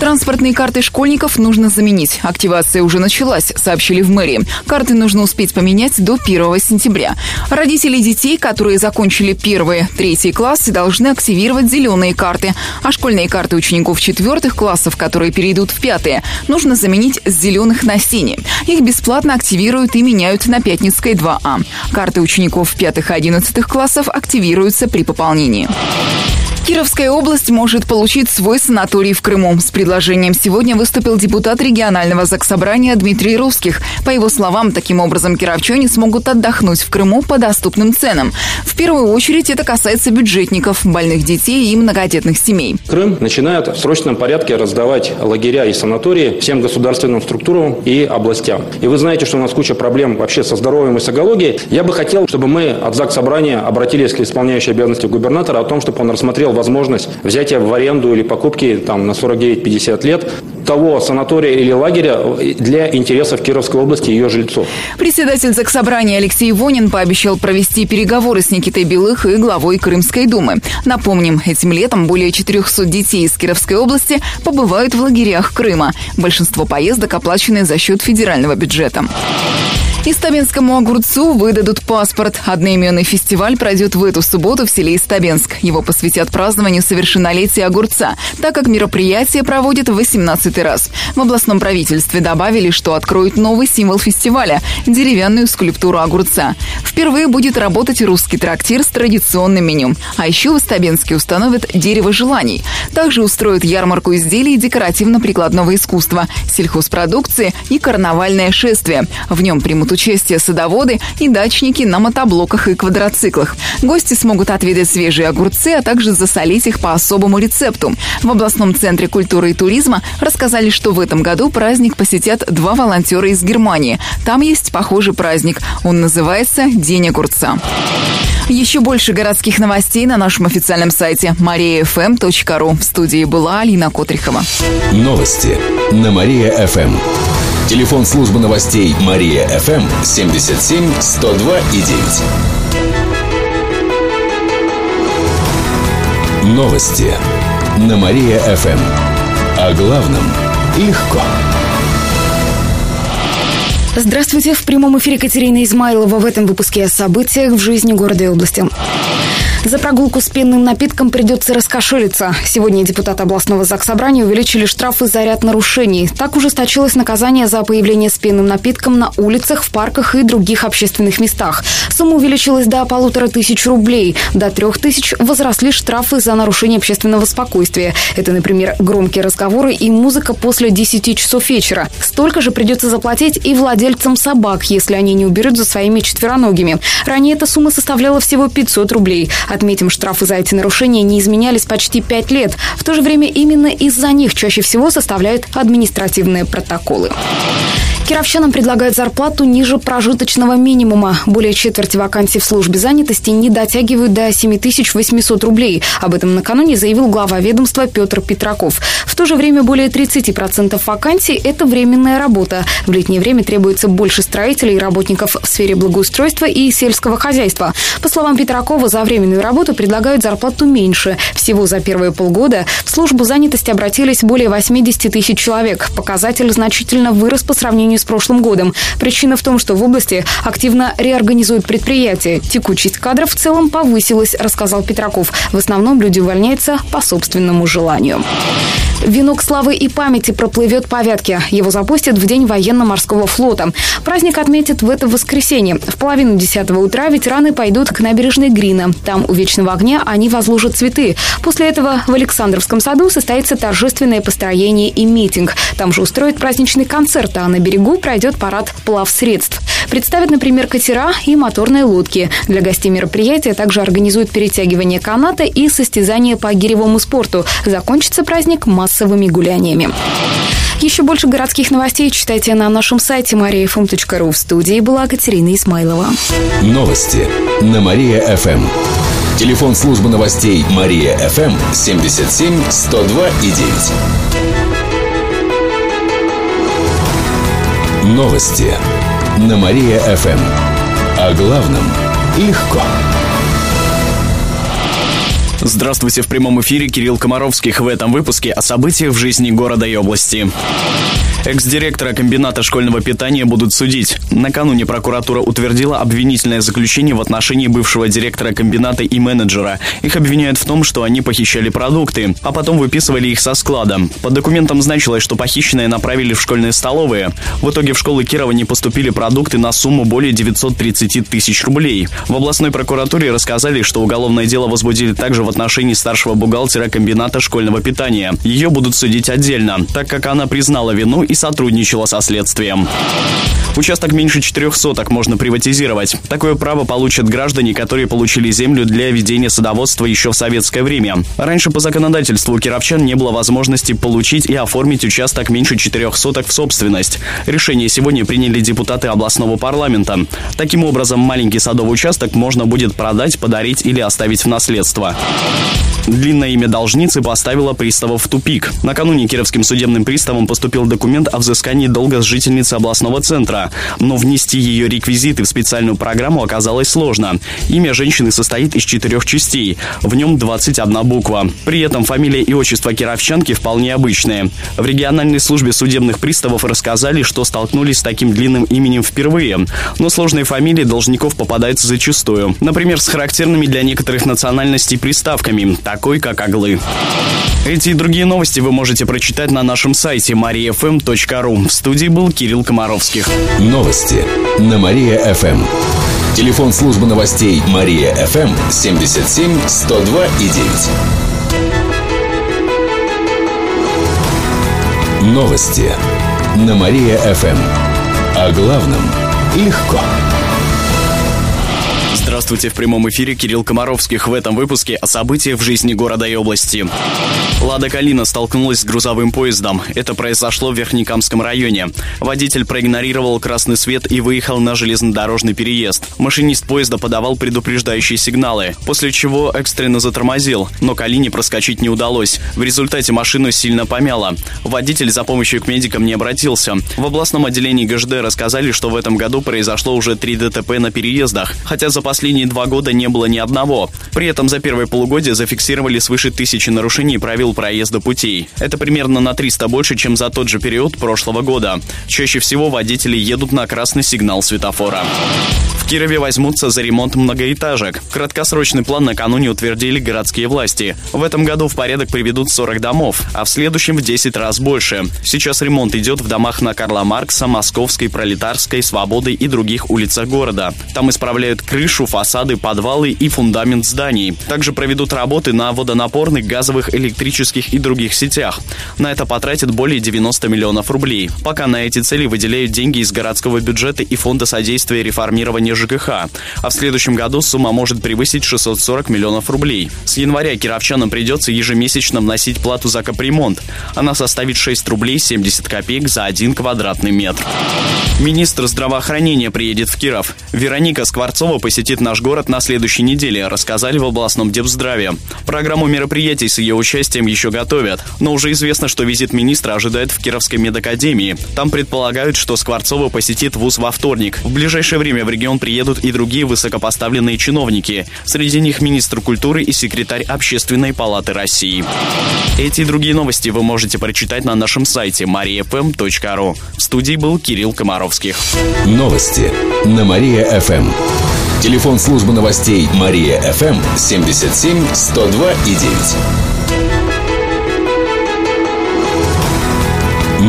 Транспортные карты школьников нужно заменить. Активация уже началась, сообщили в мэрии. Карты нужно успеть поменять до 1 сентября. Родители детей, которые закончили первые, третьи классы, должны активировать зеленые карты. А школьные карты учеников четвертых классов, которые перейдут в пятые, нужно заменить с зеленых на синие. Их бесплатно активируют и меняют на Пятницкой 2А. Карты учеников пятых и одиннадцатых классов активируются при пополнении. Кировская область может получить свой санаторий в Крыму. С предложением сегодня выступил депутат регионального заксобрания Дмитрий Русских. По его словам, таким образом кировчане смогут отдохнуть в Крыму по доступным ценам. В первую очередь это касается бюджетников, больных детей и многодетных семей. Крым начинает в срочном порядке раздавать лагеря и санатории всем государственным структурам и областям. И вы знаете, что у нас куча проблем вообще со здоровьем и с экологией. Я бы хотел, чтобы мы от ЗАГС Собрания обратились к исполняющей обязанности губернатора о том, чтобы он рассмотрел возможность взятия в аренду или покупки там, на 49-50 лет того санатория или лагеря для интересов Кировской области и ее жильцов. Председатель Заксобрания Алексей Вонин пообещал провести переговоры с Никитой Белых и главой Крымской думы. Напомним, этим летом более 400 детей из Кировской области побывают в лагерях Крыма. Большинство поездок оплачены за счет федерального бюджета. Истабенскому огурцу выдадут паспорт. Одноименный фестиваль пройдет в эту субботу в селе Истабенск. Его посвятят празднованию совершеннолетия огурца, так как мероприятие проводят в 18 раз. В областном правительстве добавили, что откроют новый символ фестиваля – деревянную скульптуру огурца. Впервые будет работать русский трактир с традиционным меню. А еще в Истабенске установят дерево желаний. Также устроят ярмарку изделий декоративно-прикладного искусства, сельхозпродукции и карнавальное шествие. В нем примут примут участие садоводы и дачники на мотоблоках и квадроциклах. Гости смогут отведать свежие огурцы, а также засолить их по особому рецепту. В областном центре культуры и туризма рассказали, что в этом году праздник посетят два волонтера из Германии. Там есть похожий праздник. Он называется «День огурца». Еще больше городских новостей на нашем официальном сайте mariafm.ru. В студии была Алина Котрихова. Новости на Мария-ФМ. Телефон службы новостей Мария ФМ 77 102 и 9. Новости на Мария ФМ. О главном легко. Здравствуйте. В прямом эфире Катерина Измайлова в этом выпуске о событиях в жизни города и области. За прогулку с пенным напитком придется раскошелиться. Сегодня депутаты областного заксобрания увеличили штрафы за ряд нарушений. Так ужесточилось наказание за появление с пенным напитком на улицах, в парках и других общественных местах. Сумма увеличилась до полутора тысяч рублей. До трех тысяч возросли штрафы за нарушение общественного спокойствия. Это, например, громкие разговоры и музыка после 10 часов вечера. Столько же придется заплатить и владельцам собак, если они не уберут за своими четвероногими. Ранее эта сумма составляла всего 500 рублей. Отметим, штрафы за эти нарушения не изменялись почти пять лет. В то же время именно из-за них чаще всего составляют административные протоколы. Кировчанам предлагают зарплату ниже прожиточного минимума. Более четверти вакансий в службе занятости не дотягивают до 7800 рублей. Об этом накануне заявил глава ведомства Петр Петраков. В то же время более 30% вакансий – это временная работа. В летнее время требуется больше строителей и работников в сфере благоустройства и сельского хозяйства. По словам Петракова, за временную работу предлагают зарплату меньше. Всего за первые полгода в службу занятости обратились более 80 тысяч человек. Показатель значительно вырос по сравнению с прошлым годом. Причина в том, что в области активно реорганизуют предприятия. Текучесть кадров в целом повысилась, рассказал Петраков. В основном люди увольняются по собственному желанию. Венок славы и памяти проплывет по Вятке. Его запустят в День военно-морского флота. Праздник отметят в это воскресенье. В половину десятого утра ветераны пойдут к набережной Грина. Там у Вечного огня они возложат цветы. После этого в Александровском саду состоится торжественное построение и митинг. Там же устроят праздничный концерт, а на берегу пройдет парад плавсредств. Представят, например, катера и моторные лодки. Для гостей мероприятия также организуют перетягивание каната и состязание по гиревому спорту. Закончится праздник массовыми гуляниями. Еще больше городских новостей читайте на нашем сайте mariafm.ru. В студии была Катерина Исмайлова. Новости на Мария-ФМ. Телефон службы новостей Мария-ФМ 77 102 и 9. Новости на Мария-ФМ. О главном легко. Здравствуйте, в прямом эфире Кирилл Комаровских. В этом выпуске о событиях в жизни города и области. Экс-директора комбината школьного питания будут судить. Накануне прокуратура утвердила обвинительное заключение в отношении бывшего директора комбината и менеджера. Их обвиняют в том, что они похищали продукты, а потом выписывали их со склада. По документам значилось, что похищенные направили в школьные столовые. В итоге в школы Кирова не поступили продукты на сумму более 930 тысяч рублей. В областной прокуратуре рассказали, что уголовное дело возбудили также в отношении старшего бухгалтера комбината школьного питания. Ее будут судить отдельно, так как она признала вину и сотрудничала со следствием. Участок меньше четырех соток можно приватизировать. Такое право получат граждане, которые получили землю для ведения садоводства еще в советское время. Раньше по законодательству у кировчан не было возможности получить и оформить участок меньше четырех соток в собственность. Решение сегодня приняли депутаты областного парламента. Таким образом, маленький садовый участок можно будет продать, подарить или оставить в наследство. Длинное имя должницы поставило приставов в тупик. Накануне Кировским судебным приставом поступил документ о взыскании долга с жительницы областного центра. Но внести ее реквизиты в специальную программу оказалось сложно. Имя женщины состоит из четырех частей. В нем 21 буква. При этом фамилия и отчество кировчанки вполне обычные. В региональной службе судебных приставов рассказали, что столкнулись с таким длинным именем впервые. Но сложные фамилии должников попадаются зачастую. Например, с характерными для некоторых национальностей приставками – такой, как Оглы. Эти и другие новости вы можете прочитать на нашем сайте mariafm.ru. В студии был Кирилл Комаровских. Новости на Мария-ФМ. Телефон службы новостей Мария-ФМ 77 102 и 9. Новости на Мария-ФМ. О главном легко. Здравствуйте, в прямом эфире Кирилл Комаровских. В этом выпуске о событиях в жизни города и области. Лада Калина столкнулась с грузовым поездом. Это произошло в Верхнекамском районе. Водитель проигнорировал красный свет и выехал на железнодорожный переезд. Машинист поезда подавал предупреждающие сигналы, после чего экстренно затормозил, но Калине проскочить не удалось. В результате машину сильно помяло. Водитель за помощью к медикам не обратился. В областном отделении ГЖД рассказали, что в этом году произошло уже три ДТП на переездах, хотя за последние последние два года не было ни одного. При этом за первое полугодие зафиксировали свыше тысячи нарушений правил проезда путей. Это примерно на 300 больше, чем за тот же период прошлого года. Чаще всего водители едут на красный сигнал светофора. В Кирове возьмутся за ремонт многоэтажек. Краткосрочный план накануне утвердили городские власти. В этом году в порядок приведут 40 домов, а в следующем в 10 раз больше. Сейчас ремонт идет в домах на Карла Маркса, Московской, Пролетарской, Свободы и других улицах города. Там исправляют крышу, фасад фасады, подвалы и фундамент зданий. Также проведут работы на водонапорных, газовых, электрических и других сетях. На это потратят более 90 миллионов рублей. Пока на эти цели выделяют деньги из городского бюджета и фонда содействия реформирования ЖКХ. А в следующем году сумма может превысить 640 миллионов рублей. С января кировчанам придется ежемесячно вносить плату за капремонт. Она составит 6 рублей 70 копеек за 1 квадратный метр. Министр здравоохранения приедет в Киров. Вероника Скворцова посетит наш город на следующей неделе, рассказали в областном Депздраве. Программу мероприятий с ее участием еще готовят, но уже известно, что визит министра ожидает в Кировской медакадемии. Там предполагают, что Скворцова посетит вуз во вторник. В ближайшее время в регион приедут и другие высокопоставленные чиновники. Среди них министр культуры и секретарь Общественной палаты России. Эти и другие новости вы можете прочитать на нашем сайте mariafm.ru. В студии был Кирилл Комаровских. Новости на Мария-ФМ. Телефон службы новостей Мария ФМ 77 102 и 9.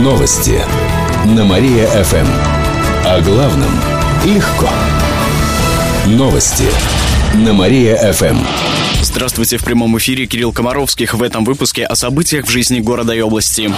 Новости на Мария ФМ. О главном легко. Новости на Мария ФМ. Здравствуйте, в прямом эфире Кирилл Комаровских. В этом выпуске о событиях в жизни города и области.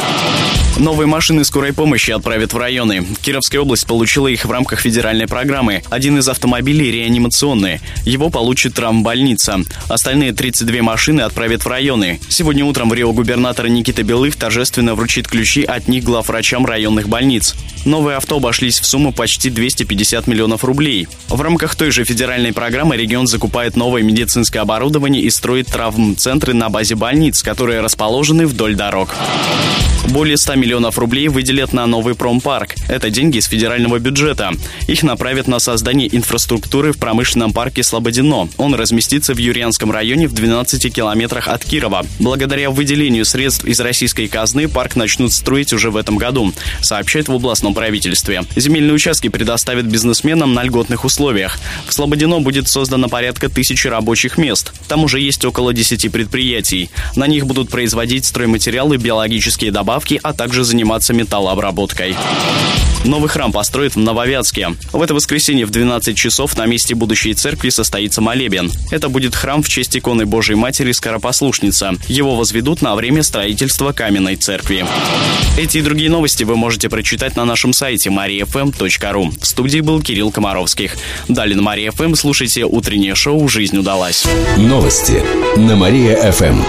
Новые машины скорой помощи отправят в районы. Кировская область получила их в рамках федеральной программы. Один из автомобилей реанимационный. Его получит травмбольница. Остальные 32 машины отправят в районы. Сегодня утром в Рио губернатор Никита Белых торжественно вручит ключи от них главврачам районных больниц. Новые авто обошлись в сумму почти 250 миллионов рублей. В рамках той же федеральной программы регион закупает новое медицинское оборудование и строит травм-центры на базе больниц, которые расположены вдоль дорог. Более 100 миллионов рублей выделят на новый промпарк. Это деньги из федерального бюджета. Их направят на создание инфраструктуры в промышленном парке Слободино. Он разместится в Юрьянском районе в 12 километрах от Кирова. Благодаря выделению средств из российской казны парк начнут строить уже в этом году, сообщает в областном правительстве. Земельные участки предоставят бизнесменам на льготных условиях. В Слободино будет создано порядка тысячи рабочих мест. Там уже есть около 10 предприятий. На них будут производить стройматериалы, биологические добавки, а также заниматься металлообработкой. Новый храм построят в Нововятске. В это воскресенье в 12 часов на месте будущей церкви состоится молебен. Это будет храм в честь иконы Божьей Матери Скоропослушница. Его возведут на время строительства каменной церкви. Эти и другие новости вы можете прочитать на нашем сайте mariafm.ru. В студии был Кирилл Комаровских. Далее на Мария ФМ слушайте утреннее шоу «Жизнь удалась». Новости на Мария-ФМ.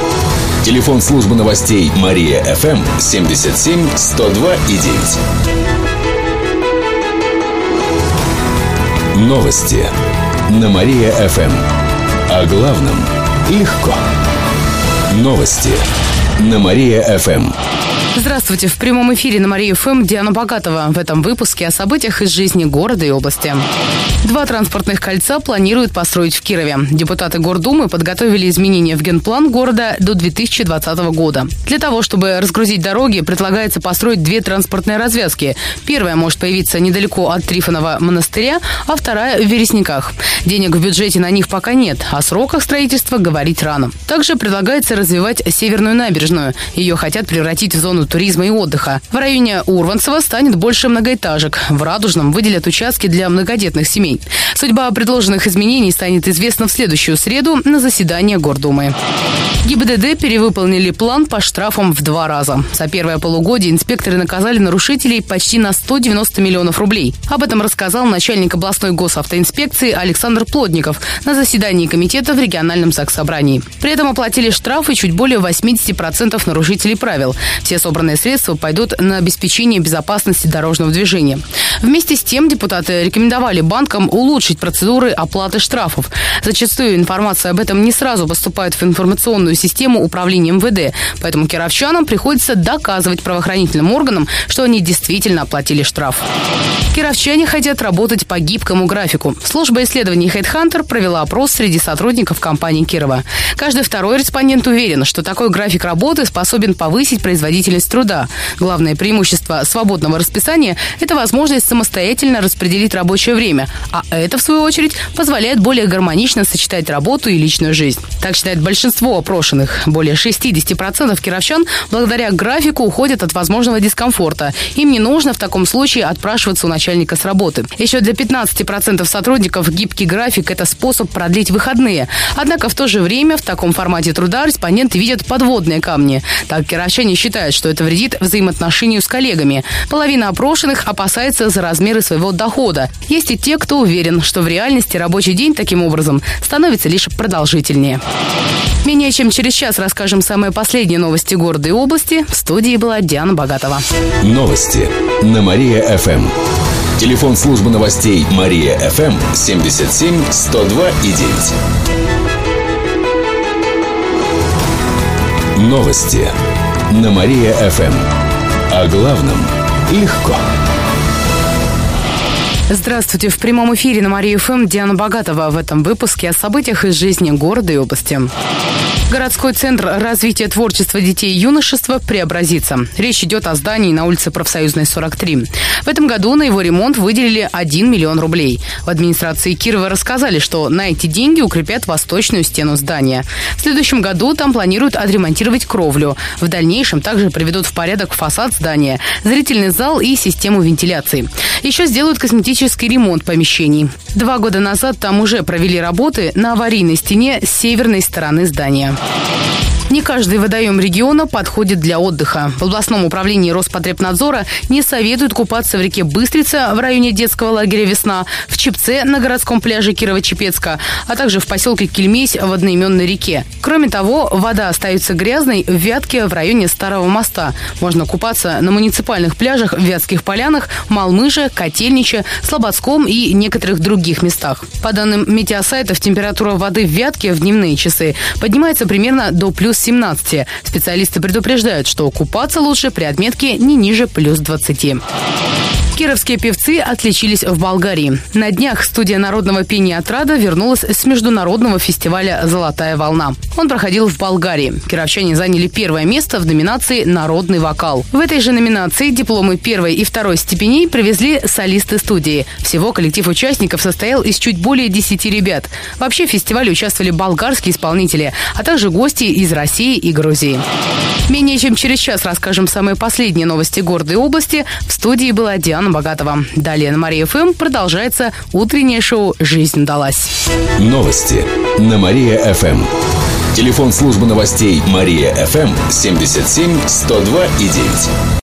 Телефон службы новостей Мария-ФМ 77 102 и 9. Новости на Мария-ФМ. О главном легко. Новости на Мария-ФМ. Здравствуйте. В прямом эфире на Мария ФМ Диана Богатова. В этом выпуске о событиях из жизни города и области. Два транспортных кольца планируют построить в Кирове. Депутаты Гордумы подготовили изменения в генплан города до 2020 года. Для того, чтобы разгрузить дороги, предлагается построить две транспортные развязки. Первая может появиться недалеко от Трифонова монастыря, а вторая в Вересниках. Денег в бюджете на них пока нет, о сроках строительства говорить рано. Также предлагается развивать Северную набережную. Ее хотят превратить в зону туризма и отдыха. В районе Урванцева станет больше многоэтажек. В Радужном выделят участки для многодетных семей. Судьба предложенных изменений станет известна в следующую среду на заседании Гордумы. ГИБДД перевыполнили план по штрафам в два раза. За первое полугодие инспекторы наказали нарушителей почти на 190 миллионов рублей. Об этом рассказал начальник областной госавтоинспекции Александр Плотников на заседании комитета в региональном заксобрании. При этом оплатили штрафы чуть более 80% нарушителей правил. Все собранные средства пойдут на обеспечение безопасности дорожного движения. Вместе с тем депутаты рекомендовали банкам улучшить процедуры оплаты штрафов. Зачастую информация об этом не сразу поступает в информационную систему управления МВД, поэтому кировчанам приходится доказывать правоохранительным органам, что они действительно оплатили штраф. Кировчане хотят работать по гибкому графику. Служба исследований HeadHunter провела опрос среди сотрудников компании Кирова. Каждый второй респондент уверен, что такой график работы способен повысить производительность труда. Главное преимущество свободного расписания – это возможность самостоятельно распределить рабочее время, а это, в свою очередь, позволяет более гармонично сочетать работу и личную жизнь. Так считает большинство опрошенных. Более 60% кировчан благодаря графику уходят от возможного дискомфорта. Им не нужно в таком случае отпрашиваться у начальника с работы. Еще для 15% сотрудников гибкий график – это способ продлить выходные. Однако в то же время в таком формате труда респонденты видят подводные камни. Так кировчане считают, что это вредит взаимоотношению с коллегами. Половина опрошенных опасается за размеры своего дохода. Есть и те, кто уверен, что в реальности рабочий день таким образом становится лишь продолжительнее. Менее чем через час расскажем самые последние новости города и области. В студии была Диана Богатова. Новости на Мария-ФМ. Телефон службы новостей Мария-ФМ 77 102 и 9. Новости на Мария-ФМ. О главном легко. Здравствуйте. В прямом эфире на Мария ФМ Диана Богатова. В этом выпуске о событиях из жизни города и области. Городской центр развития творчества детей и юношества преобразится. Речь идет о здании на улице Профсоюзной, 43. В этом году на его ремонт выделили 1 миллион рублей. В администрации Кирова рассказали, что на эти деньги укрепят восточную стену здания. В следующем году там планируют отремонтировать кровлю. В дальнейшем также приведут в порядок фасад здания, зрительный зал и систему вентиляции. Еще сделают косметический ремонт помещений. Два года назад там уже провели работы на аварийной стене с северной стороны здания. Не каждый водоем региона подходит для отдыха. В областном управлении Роспотребнадзора не советуют купаться в реке Быстрица в районе детского лагеря «Весна», в Чепце на городском пляже Кирово-Чепецка, а также в поселке Кельмесь в одноименной реке. Кроме того, вода остается грязной в Вятке в районе Старого моста. Можно купаться на муниципальных пляжах в Вятских полянах, Малмыже, Котельниче, Слободском и некоторых других местах. По данным метеосайтов, температура воды в Вятке в дневные часы поднимается примерно до плюс плюс 17. Специалисты предупреждают, что купаться лучше при отметке не ниже плюс 20. Кировские певцы отличились в Болгарии. На днях студия народного пения «Отрада» вернулась с международного фестиваля «Золотая волна». Он проходил в Болгарии. Кировчане заняли первое место в номинации «Народный вокал». В этой же номинации дипломы первой и второй степеней привезли солисты студии. Всего коллектив участников состоял из чуть более 10 ребят. Вообще в фестивале участвовали болгарские исполнители, а также гости из России и Грузии. Менее чем через час расскажем самые последние новости города и области. В студии была Диана Светлана Богатова. Далее на Мария ФМ продолжается утреннее шоу «Жизнь далась». Новости на Мария ФМ. Телефон службы новостей Мария ФМ 77 102 и 9.